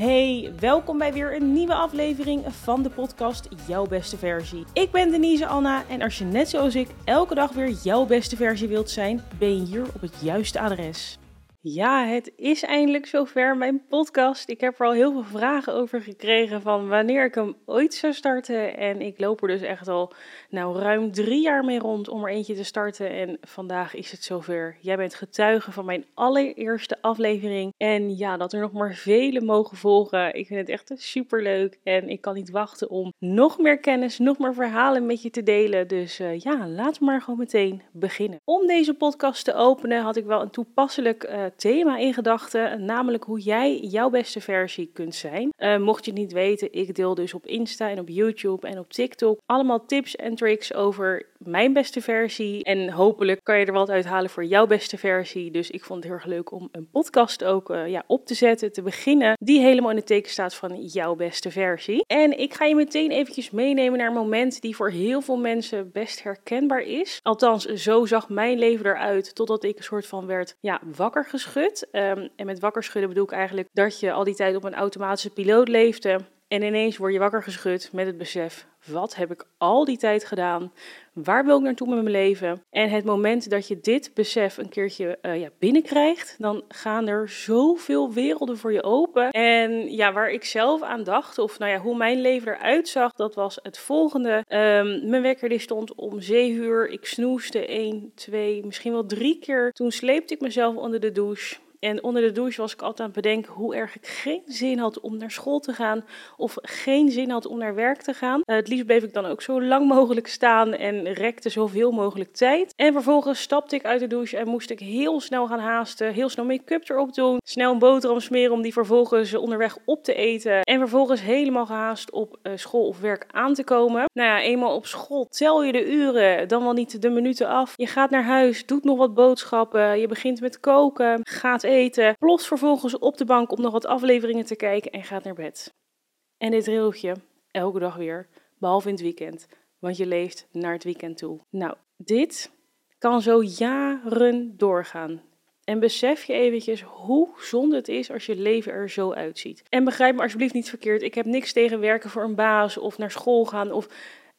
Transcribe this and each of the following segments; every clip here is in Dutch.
Hey, welkom bij weer een nieuwe aflevering van de podcast Jouw Beste Versie. Ik ben Denise Anna en als je net zoals ik elke dag weer jouw beste versie wilt zijn, ben je hier op het juiste adres. Ja, het is eindelijk zover, mijn podcast. Ik heb er al heel veel vragen over gekregen van wanneer ik hem ooit zou starten. En ik loop er dus echt al nou, ruim drie jaar mee rond om er eentje te starten. En vandaag is het zover. Jij bent getuige van mijn allereerste aflevering. En ja, dat er nog maar vele mogen volgen. Ik vind het echt super leuk. En ik kan niet wachten om nog meer kennis, nog meer verhalen met je te delen. Dus uh, ja, laten we maar gewoon meteen beginnen. Om deze podcast te openen had ik wel een toepasselijk uh, thema in gedachten, namelijk hoe jij jouw beste versie kunt zijn. Uh, mocht je het niet weten, ik deel dus op Insta en op YouTube en op TikTok allemaal tips en tricks over mijn beste versie. En hopelijk kan je er wat uithalen voor jouw beste versie. Dus ik vond het heel erg leuk om een podcast ook uh, ja, op te zetten, te beginnen, die helemaal in het teken staat van jouw beste versie. En ik ga je meteen eventjes meenemen naar een moment die voor heel veel mensen best herkenbaar is. Althans, zo zag mijn leven eruit totdat ik een soort van werd ja, wakker geschud. Um, en met wakker schudden bedoel ik eigenlijk dat je al die tijd op een automatische piloot leefde. En ineens word je wakker geschud met het besef: wat heb ik al die tijd gedaan? Waar wil ik naartoe met mijn leven? En het moment dat je dit besef een keertje uh, ja, binnenkrijgt, dan gaan er zoveel werelden voor je open. En ja, waar ik zelf aan dacht, of nou ja, hoe mijn leven eruit zag, dat was het volgende. Um, mijn wekker die stond om 7 uur. Ik snoeste 1, 2, misschien wel drie keer. Toen sleepte ik mezelf onder de douche. En onder de douche was ik altijd aan het bedenken hoe erg ik geen zin had om naar school te gaan of geen zin had om naar werk te gaan. Uh, het liefst bleef ik dan ook zo lang mogelijk staan en rekte zoveel mogelijk tijd. En vervolgens stapte ik uit de douche en moest ik heel snel gaan haasten, heel snel make-up erop doen, snel een boterham smeren om die vervolgens onderweg op te eten en vervolgens helemaal gehaast op uh, school of werk aan te komen. Nou ja, eenmaal op school tel je de uren, dan wel niet de minuten af. Je gaat naar huis, doet nog wat boodschappen, je begint met koken, gaat eten, vervolgens op de bank om nog wat afleveringen te kijken en gaat naar bed. En dit rilt je elke dag weer, behalve in het weekend, want je leeft naar het weekend toe. Nou, dit kan zo jaren doorgaan. En besef je eventjes hoe zonde het is als je leven er zo uitziet. En begrijp me alsjeblieft niet verkeerd, ik heb niks tegen werken voor een baas of naar school gaan of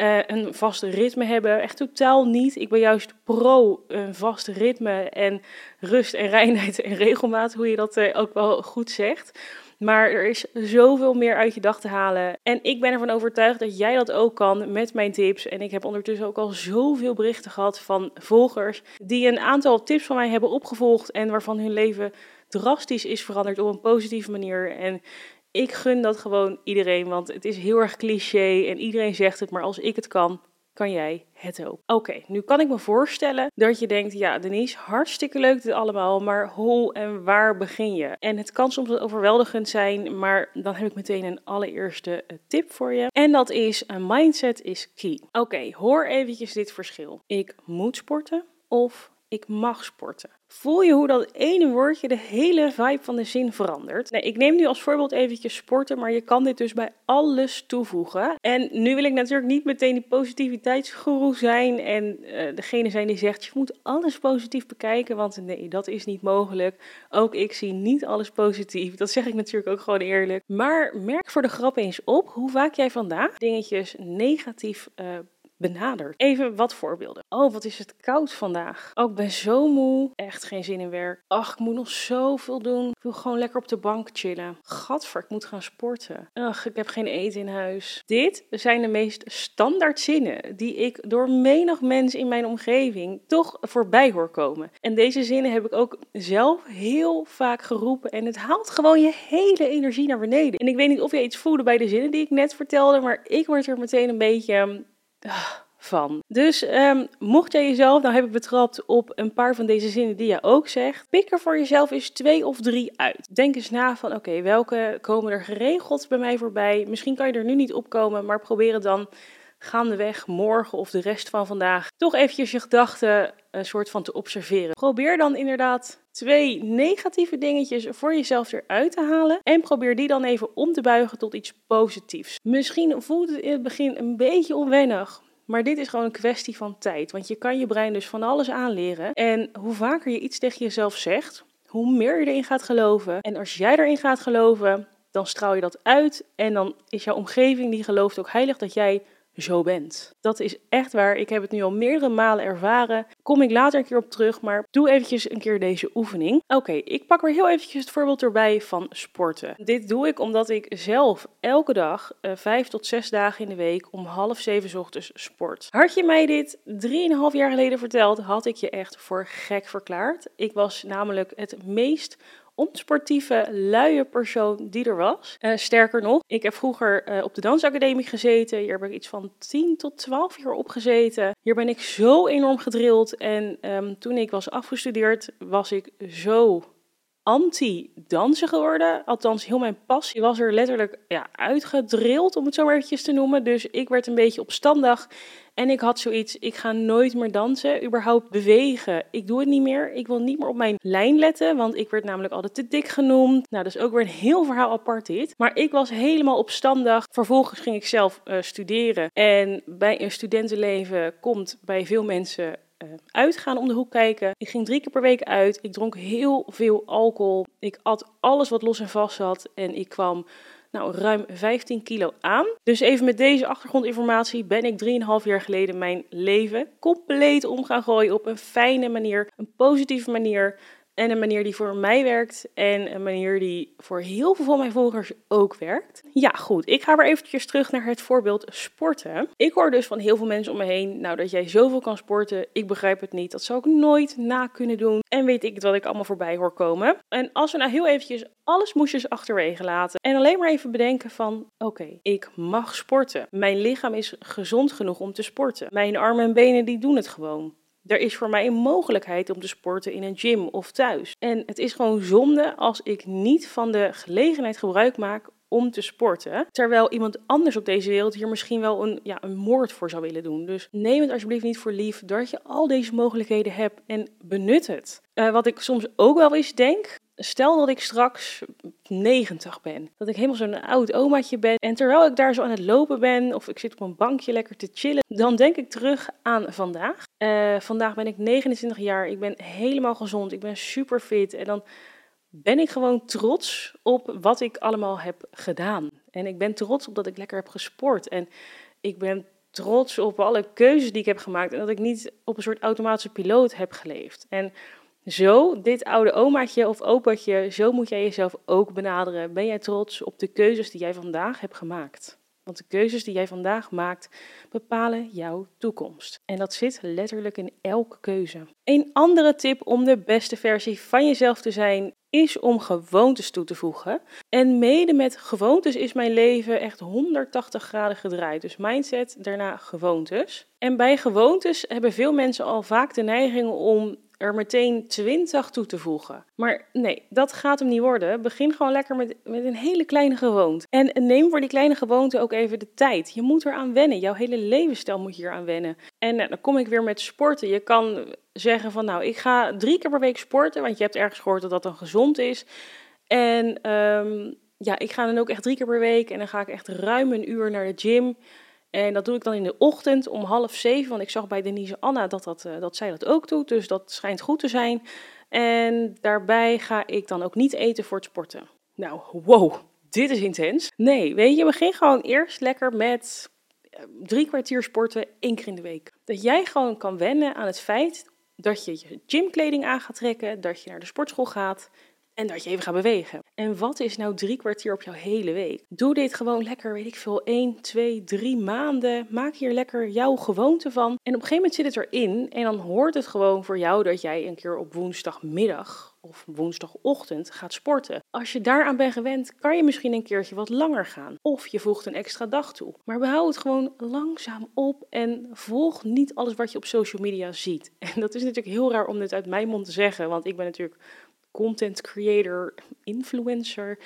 uh, een vast ritme hebben. Echt totaal niet. Ik ben juist pro een vast ritme en rust en reinheid en regelmaat, hoe je dat uh, ook wel goed zegt. Maar er is zoveel meer uit je dag te halen. En ik ben ervan overtuigd dat jij dat ook kan met mijn tips. En ik heb ondertussen ook al zoveel berichten gehad van volgers die een aantal tips van mij hebben opgevolgd en waarvan hun leven drastisch is veranderd op een positieve manier. En ik gun dat gewoon iedereen, want het is heel erg cliché en iedereen zegt het, maar als ik het kan, kan jij het ook. Oké, nu kan ik me voorstellen dat je denkt, ja Denise, hartstikke leuk dit allemaal, maar hoe en waar begin je? En het kan soms overweldigend zijn, maar dan heb ik meteen een allereerste eh, tip voor je. En dat is, een mindset is key. Oké, hoor eventjes dit verschil. Ik moet sporten of ik mag sporten. Voel je hoe dat ene woordje de hele vibe van de zin verandert? Ik neem nu als voorbeeld eventjes sporten, maar je kan dit dus bij alles toevoegen. En nu wil ik natuurlijk niet meteen die positiviteitsguru zijn en uh, degene zijn die zegt je moet alles positief bekijken, want nee, dat is niet mogelijk. Ook ik zie niet alles positief. Dat zeg ik natuurlijk ook gewoon eerlijk. Maar merk voor de grap eens op hoe vaak jij vandaag dingetjes negatief uh, benaderd. Even wat voorbeelden. Oh, wat is het koud vandaag. Oh, ik ben zo moe. Echt geen zin in werk. Ach, ik moet nog zoveel doen. Ik wil gewoon lekker op de bank chillen. Gadver, ik moet gaan sporten. Ach, ik heb geen eten in huis. Dit zijn de meest standaard zinnen die ik door menig mens in mijn omgeving toch voorbij hoor komen. En deze zinnen heb ik ook zelf heel vaak geroepen. En het haalt gewoon je hele energie naar beneden. En ik weet niet of je iets voelde bij de zinnen die ik net vertelde, maar ik word er meteen een beetje van. Dus um, mocht jij jezelf nou hebben betrapt op een paar van deze zinnen die je ook zegt, pik er voor jezelf eens twee of drie uit. Denk eens na van oké, welke komen er geregeld bij mij voorbij? Misschien kan je er nu niet opkomen, maar probeer het dan gaandeweg morgen of de rest van vandaag toch eventjes je gedachten een soort van te observeren. Probeer dan inderdaad twee negatieve dingetjes voor jezelf eruit te halen en probeer die dan even om te buigen tot iets positiefs. Misschien voelt het in het begin een beetje onwennig, maar dit is gewoon een kwestie van tijd. Want je kan je brein dus van alles aanleren. En hoe vaker je iets tegen jezelf zegt, hoe meer je erin gaat geloven. En als jij erin gaat geloven, dan straal je dat uit. En dan is jouw omgeving, die gelooft ook heilig dat jij zo bent. Dat is echt waar. Ik heb het nu al meerdere malen ervaren. Kom ik later een keer op terug, maar doe eventjes een keer deze oefening. Oké, ik pak weer heel eventjes het voorbeeld erbij van sporten. Dit doe ik omdat ik zelf elke dag uh, vijf tot zes dagen in de week om half zeven ochtends sport. Had je mij dit drieënhalf jaar geleden verteld, had ik je echt voor gek verklaard. Ik was namelijk het meest onsportieve, luie persoon die er was. Uh, sterker nog, ik heb vroeger uh, op de dansacademie gezeten. Hier heb ik iets van 10 tot 12 jaar op gezeten. Hier ben ik zo enorm gedrild. En um, toen ik was afgestudeerd, was ik zo anti-dansen geworden. Althans, heel mijn passie was er letterlijk ja, uitgedrild, om het zo maar eventjes te noemen. Dus ik werd een beetje opstandig. En ik had zoiets, ik ga nooit meer dansen, überhaupt bewegen. Ik doe het niet meer. Ik wil niet meer op mijn lijn letten, want ik werd namelijk altijd te dik genoemd. Nou, is ook weer een heel verhaal apart dit. Maar ik was helemaal opstandig. Vervolgens ging ik zelf uh, studeren. En bij een studentenleven komt bij veel mensen uh, uitgaan om de hoek kijken. Ik ging drie keer per week uit. Ik dronk heel veel alcohol. Ik at alles wat los en vast zat. En ik kwam nou, ruim 15 kilo aan. Dus even met deze achtergrondinformatie ben ik 3,5 jaar geleden mijn leven compleet om gaan gooien op een fijne manier, een positieve manier. En een manier die voor mij werkt en een manier die voor heel veel van mijn volgers ook werkt. Ja, goed. Ik ga weer eventjes terug naar het voorbeeld sporten. Ik hoor dus van heel veel mensen om me heen, nou dat jij zoveel kan sporten, ik begrijp het niet. Dat zou ik nooit na kunnen doen. En weet ik wat ik allemaal voorbij hoor komen. En als we nou heel eventjes alle smoesjes achterwege laten en alleen maar even bedenken van, oké, ik mag sporten. Mijn lichaam is gezond genoeg om te sporten. Mijn armen en benen die doen het gewoon. Er is voor mij een mogelijkheid om te sporten in een gym of thuis. En het is gewoon zonde als ik niet van de gelegenheid gebruik maak om te sporten. Terwijl iemand anders op deze wereld hier misschien wel een, ja, een moord voor zou willen doen. Dus neem het alsjeblieft niet voor lief dat je al deze mogelijkheden hebt en benut het. Uh, wat ik soms ook wel eens denk, stel dat ik straks 90 ben. Dat ik helemaal zo'n oud omaatje ben. En terwijl ik daar zo aan het lopen ben, of ik zit op een bankje lekker te chillen, dan denk ik terug aan vandaag. Uh, vandaag ben ik 29 jaar. Ik ben helemaal gezond. Ik ben super fit. En dan ben ik gewoon trots op wat ik allemaal heb gedaan. En ik ben trots op dat ik lekker heb gesport. En ik ben trots op alle keuzes die ik heb gemaakt. En dat ik niet op een soort automatische piloot heb geleefd. En zo, dit oude omaatje of opaatje, zo moet jij jezelf ook benaderen. Ben jij trots op de keuzes die jij vandaag hebt gemaakt? Want de keuzes die jij vandaag maakt bepalen jouw toekomst. En dat zit letterlijk in elke keuze. Een andere tip om de beste versie van jezelf te zijn is om gewoontes toe te voegen. En mede met gewoontes is mijn leven echt 180 graden gedraaid. Dus mindset, daarna gewoontes. En bij gewoontes hebben veel mensen al vaak de neiging om er meteen 20 toe te voegen. Maar nee, dat gaat hem niet worden. Begin gewoon lekker met, met een hele kleine gewoonte. En neem voor die kleine gewoonte ook even de tijd. Je moet eraan wennen. Jouw hele levensstijl moet hier aan wennen. En nou, dan kom ik weer met sporten. Je kan zeggen van nou, ik ga drie keer per week sporten. Want je hebt ergens gehoord dat dat dan gezond is. En um, ja, ik ga dan ook echt drie keer per week. En dan ga ik echt ruim een uur naar de gym. En dat doe ik dan in de ochtend om half zeven. Want ik zag bij Denise Anna dat, dat, uh, dat zij dat ook doet. Dus dat schijnt goed te zijn. En daarbij ga ik dan ook niet eten voor het sporten. Nou, wow, dit is intens. Nee, weet je, begin gewoon eerst lekker met eh, drie kwartier sporten één keer in de week. Dat jij gewoon kan wennen aan het feit dat je je gymkleding aan gaat trekken, dat je naar de sportschool gaat en dat je even gaat bewegen. En wat is nou drie kwartier op jouw hele week? Doe dit gewoon lekker, weet ik veel, 1, 2, 3 maanden. Maak hier lekker jouw gewoonte van. En op een gegeven moment zit het erin en dan hoort het gewoon voor jou dat jij een keer op woensdagmiddag of woensdagochtend gaat sporten. Als je daaraan bent gewend, kan je misschien een keertje wat langer gaan. Of je voegt een extra dag toe. Maar behoud het gewoon langzaam op en volg niet alles wat je op social media ziet. En dat is natuurlijk heel raar om dit uit mijn mond te zeggen, want ik ben natuurlijk content creator, influencer.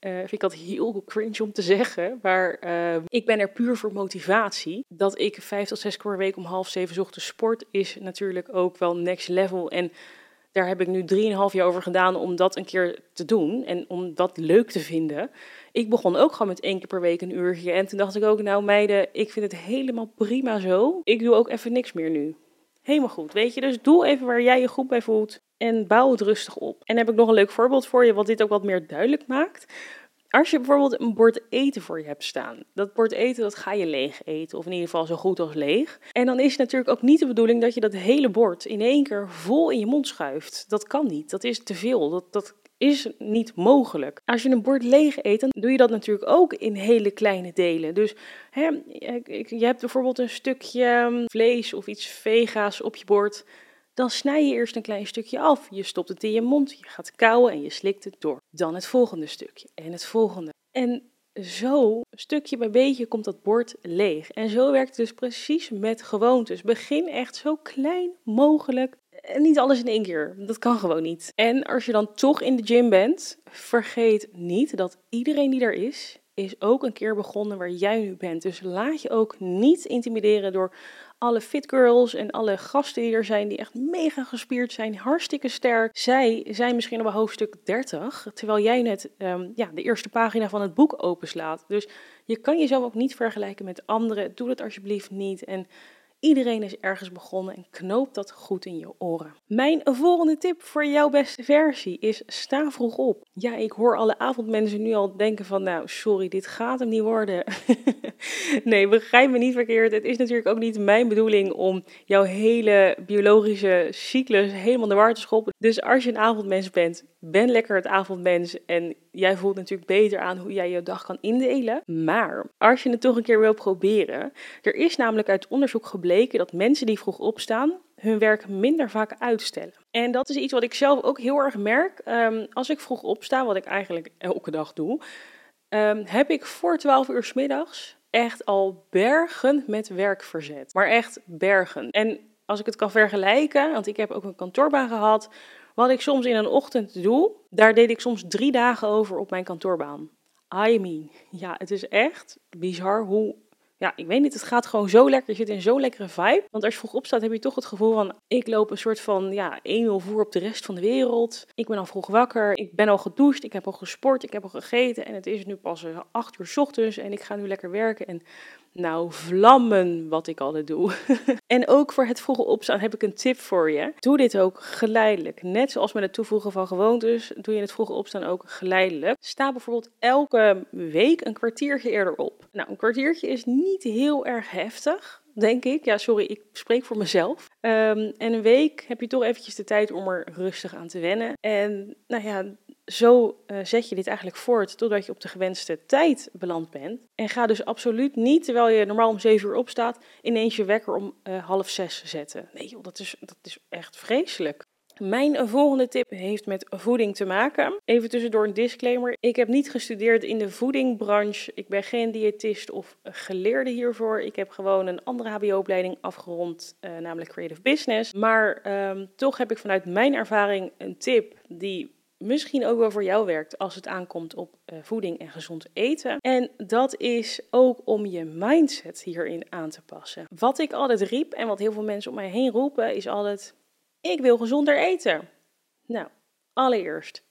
Uh, vind ik dat heel cringe om te zeggen. Maar uh, ik ben er puur voor motivatie. Dat ik vijf tot zes keer per week om half zeven ochtends sport is natuurlijk ook wel next level. En daar heb ik nu drieënhalf jaar over gedaan om dat een keer te doen. En om dat leuk te vinden. Ik begon ook gewoon met één keer per week een uurtje. En toen dacht ik ook, nou meiden, ik vind het helemaal prima zo. Ik doe ook even niks meer nu. Helemaal goed, weet je. Dus doe even waar jij je goed bij voelt en bouw het rustig op. En heb ik nog een leuk voorbeeld voor je, wat dit ook wat meer duidelijk maakt. Als je bijvoorbeeld een bord eten voor je hebt staan, dat bord eten dat ga je leeg eten, of in ieder geval zo goed als leeg. En dan is het natuurlijk ook niet de bedoeling dat je dat hele bord in één keer vol in je mond schuift. Dat kan niet, dat is te veel, dat, dat is niet mogelijk. Als je een bord leeg eet, dan doe je dat natuurlijk ook in hele kleine delen. Dus hè, je hebt bijvoorbeeld een stukje mm, vlees of iets vega's op je bord. Dan snij je eerst een klein stukje af. Je stopt het in je mond, je gaat kauwen en je slikt het door. Dan het volgende stukje en het volgende. En zo, stukje bij beetje, komt dat bord leeg. En zo werkt het dus precies met gewoontes. Begin echt zo klein mogelijk. Niet alles in één keer. Dat kan gewoon niet. En als je dan toch in de gym bent, vergeet niet dat iedereen die er is, is ook een keer begonnen waar jij nu bent. Dus laat je ook niet intimideren door alle fit girls en alle gasten die er zijn, die echt mega gespierd zijn, hartstikke sterk. Zij zijn misschien op hoofdstuk 30, terwijl jij net um, ja, de eerste pagina van het boek openslaat. Dus je kan jezelf ook niet vergelijken met anderen. Doe dat alsjeblieft niet. En Iedereen is ergens begonnen en knoop dat goed in je oren. Mijn volgende tip voor jouw beste versie is sta vroeg op. Ja, ik hoor alle avondmensen nu al denken van nou sorry, dit gaat hem niet worden. nee, begrijp me niet verkeerd. Het is natuurlijk ook niet mijn bedoeling om jouw hele biologische cyclus helemaal de war te schoppen. Dus als je een avondmens bent, ben lekker het avondmens en jij voelt natuurlijk beter aan hoe jij je dag kan indelen. Maar als je het toch een keer wil proberen, er is namelijk uit onderzoek gebleken dat mensen die vroeg opstaan, hun werk minder vaak uitstellen. En dat is iets wat ik zelf ook heel erg merk. Ehm, als ik vroeg opsta, wat ik eigenlijk elke dag doe, ehm, heb ik voor 12 uur s middags echt al bergen met werk verzet. Maar echt bergen. En als ik het kan vergelijken, want ik heb ook een kantoorbaan gehad wat ik soms in een ochtend doe, daar deed ik soms drie dagen over op mijn kantoorbaan. I mean, ja, het is echt bizar hoe ja, ik weet niet, het gaat gewoon zo lekker. Je zit in zo'n lekkere vibe. Want als je vroeg opstaat, heb je toch het gevoel van: ik loop een soort van ja, 1-0 voer op de rest van de wereld. Ik ben al vroeg wakker. Ik ben al gedoucht. Ik heb al gesport. Ik heb al gegeten. En het is nu pas 8 eh, uur s ochtends. En ik ga nu lekker werken. En nou, vlammen wat ik altijd doe. en ook voor het vroege opstaan heb ik een tip voor je. Doe dit ook geleidelijk. Net zoals met het toevoegen van gewoontes, doe je het vroege opstaan ook geleidelijk. Sta bijvoorbeeld elke week een kwartiertje eerder op. Nou, een kwartiertje is niet heel erg heftig denk ik. Ja, sorry, ik spreek voor mezelf. Um, en een week heb je toch eventjes de tijd om er rustig aan te wennen. En nou ja, zo uh, zet je dit eigenlijk voort totdat je op de gewenste tijd beland bent. En ga dus absoluut niet, terwijl je normaal om 7 uur opstaat, ineens je wekker om uh, half zes zetten. Nee joh, dat is, dat is echt vreselijk. Mijn volgende tip heeft met voeding te maken. Even tussendoor een disclaimer. Ik heb niet gestudeerd in de voedingbranche. Ik ben geen diëtist of geleerde hiervoor. Ik heb gewoon een andere HBO-opleiding afgerond, uh, namelijk Creative Business. Maar um, toch heb ik vanuit mijn ervaring een tip die misschien ook wel voor jou werkt als het aankomt op uh, voeding en gezond eten. En dat is ook om je mindset hierin aan te passen. Wat ik altijd riep en wat heel veel mensen om mij heen roepen is altijd: ik wil gezonder eten. Nou, allereerst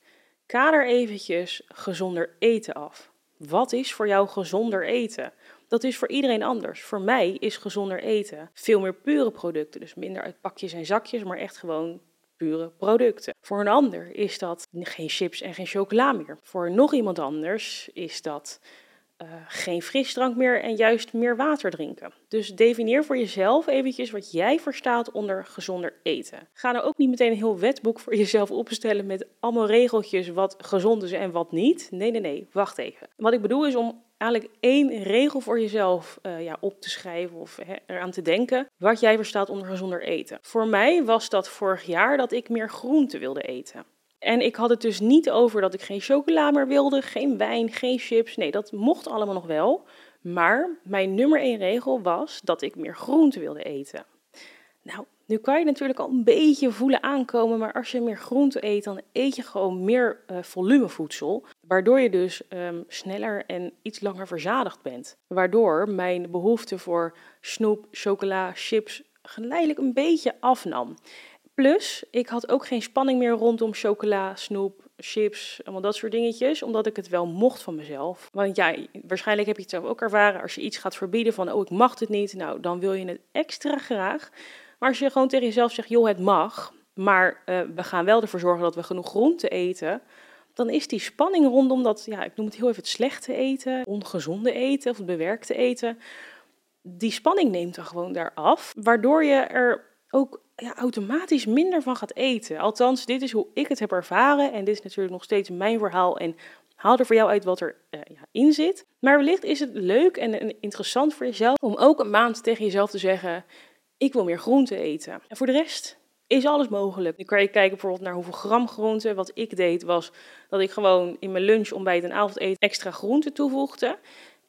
kader eventjes gezonder eten af. Wat is voor jou gezonder eten? Dat is voor iedereen anders. Voor mij is gezonder eten veel meer pure producten, dus minder uit pakjes en zakjes, maar echt gewoon pure producten. Voor een ander is dat geen chips en geen chocola meer. Voor nog iemand anders is dat uh, geen frisdrank meer en juist meer water drinken. Dus definieer voor jezelf eventjes wat jij verstaat onder gezonder eten. Ga er ook niet meteen een heel wetboek voor jezelf opstellen met allemaal regeltjes wat gezond is en wat niet. Nee, nee, nee, wacht even. Wat ik bedoel is om eigenlijk één regel voor jezelf uh, ja, op te schrijven of hè, eraan te denken wat jij verstaat onder gezonder eten. Voor mij was dat vorig jaar dat ik meer groente wilde eten. En ik had het dus niet over dat ik geen chocola meer wilde, geen wijn, geen chips. Nee, dat mocht allemaal nog wel. Maar mijn nummer één regel was dat ik meer groente wilde eten. Nou, nu kan je natuurlijk al een beetje voelen aankomen, maar als je meer groente eet, dan eet je gewoon meer uh, volumevoedsel. Waardoor je dus um, sneller en iets langer verzadigd bent. Waardoor mijn behoefte voor snoep, chocola, chips geleidelijk een beetje afnam. Plus, ik had ook geen spanning meer rondom chocola, snoep, chips, allemaal dat soort dingetjes, omdat ik het wel mocht van mezelf. Want ja, waarschijnlijk heb je het zelf ook ervaren, als je iets gaat verbieden van, oh ik mag het niet, nou dan wil je het extra graag. Maar als je gewoon tegen jezelf zegt, joh het mag, maar uh, we gaan wel ervoor zorgen dat we genoeg groente eten, dan is die spanning rondom dat, ja, ik noem het heel even het slechte eten, ongezonde eten of het bewerkte eten, die spanning neemt dan gewoon daar af, waardoor je er ook ja, automatisch minder van gaat eten. Althans, dit is hoe ik het heb ervaren en dit is natuurlijk nog steeds mijn verhaal en haal er voor jou uit wat er ja, in zit. Maar wellicht is het leuk en, interessant voor jezelf om ook een maand tegen jezelf te zeggen, ik wil meer groente eten. En voor de rest is alles mogelijk. Nu kan je kijken bijvoorbeeld naar hoeveel gram groente. Wat ik deed was dat ik gewoon in mijn lunch, ontbijt en avondeten extra groente toevoegde.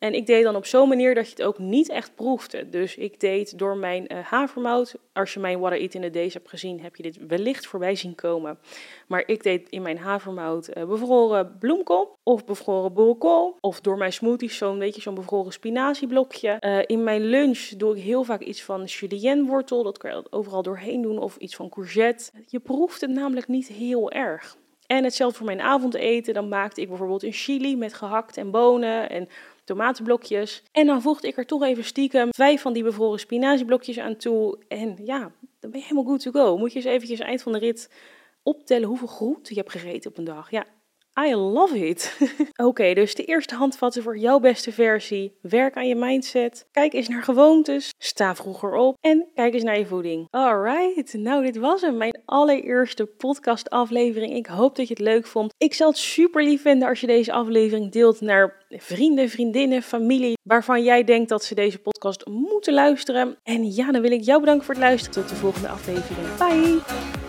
En ik deed dan op zo'n manier dat je het ook niet echt proefde. Dus ik deed door mijn uh, havermout. Als je mijn What I Eat in the Days hebt gezien, heb je dit wellicht voorbij zien komen. Maar ik deed in mijn havermout uh, bevroren bloemkool of bevroren boerenkool. Of door mijn smoothies zo'n beetje zo'n bevroren spinazieblokje. Uh, in mijn lunch doe ik heel vaak iets van julienne. Dat kan je overal doorheen doen. Of iets van courgette. Je proeft het namelijk niet heel erg. En hetzelfde voor mijn avondeten. Dan maakte ik bijvoorbeeld een chili met gehakt en bonen en tomatenblokjes. En dan voegde ik er toch even stiekem vijf van die bevroren spinazieblokjes aan toe. En ja, dan ben je helemaal good to go. Moet je eens eventjes eind van de rit optellen hoeveel groente je hebt gegeten op een dag. Ja, I love it. Oké, dus de eerste handvatten voor jouw beste versie. Werk aan je mindset. Kijk eens naar gewoontes. Sta vroeger op. En kijk eens naar je voeding. Alright, nou dit was hem. Mijn allereerste podcast aflevering. Ik hoop dat je het leuk vond. Ik zal het super lief vinden als je deze aflevering deelt naar vrienden, vriendinnen, familie. Waarvan jij denkt dat ze deze podcast moeten luisteren. En ja, dan wil ik jou bedanken voor het luisteren. Tot de volgende aflevering. Bye!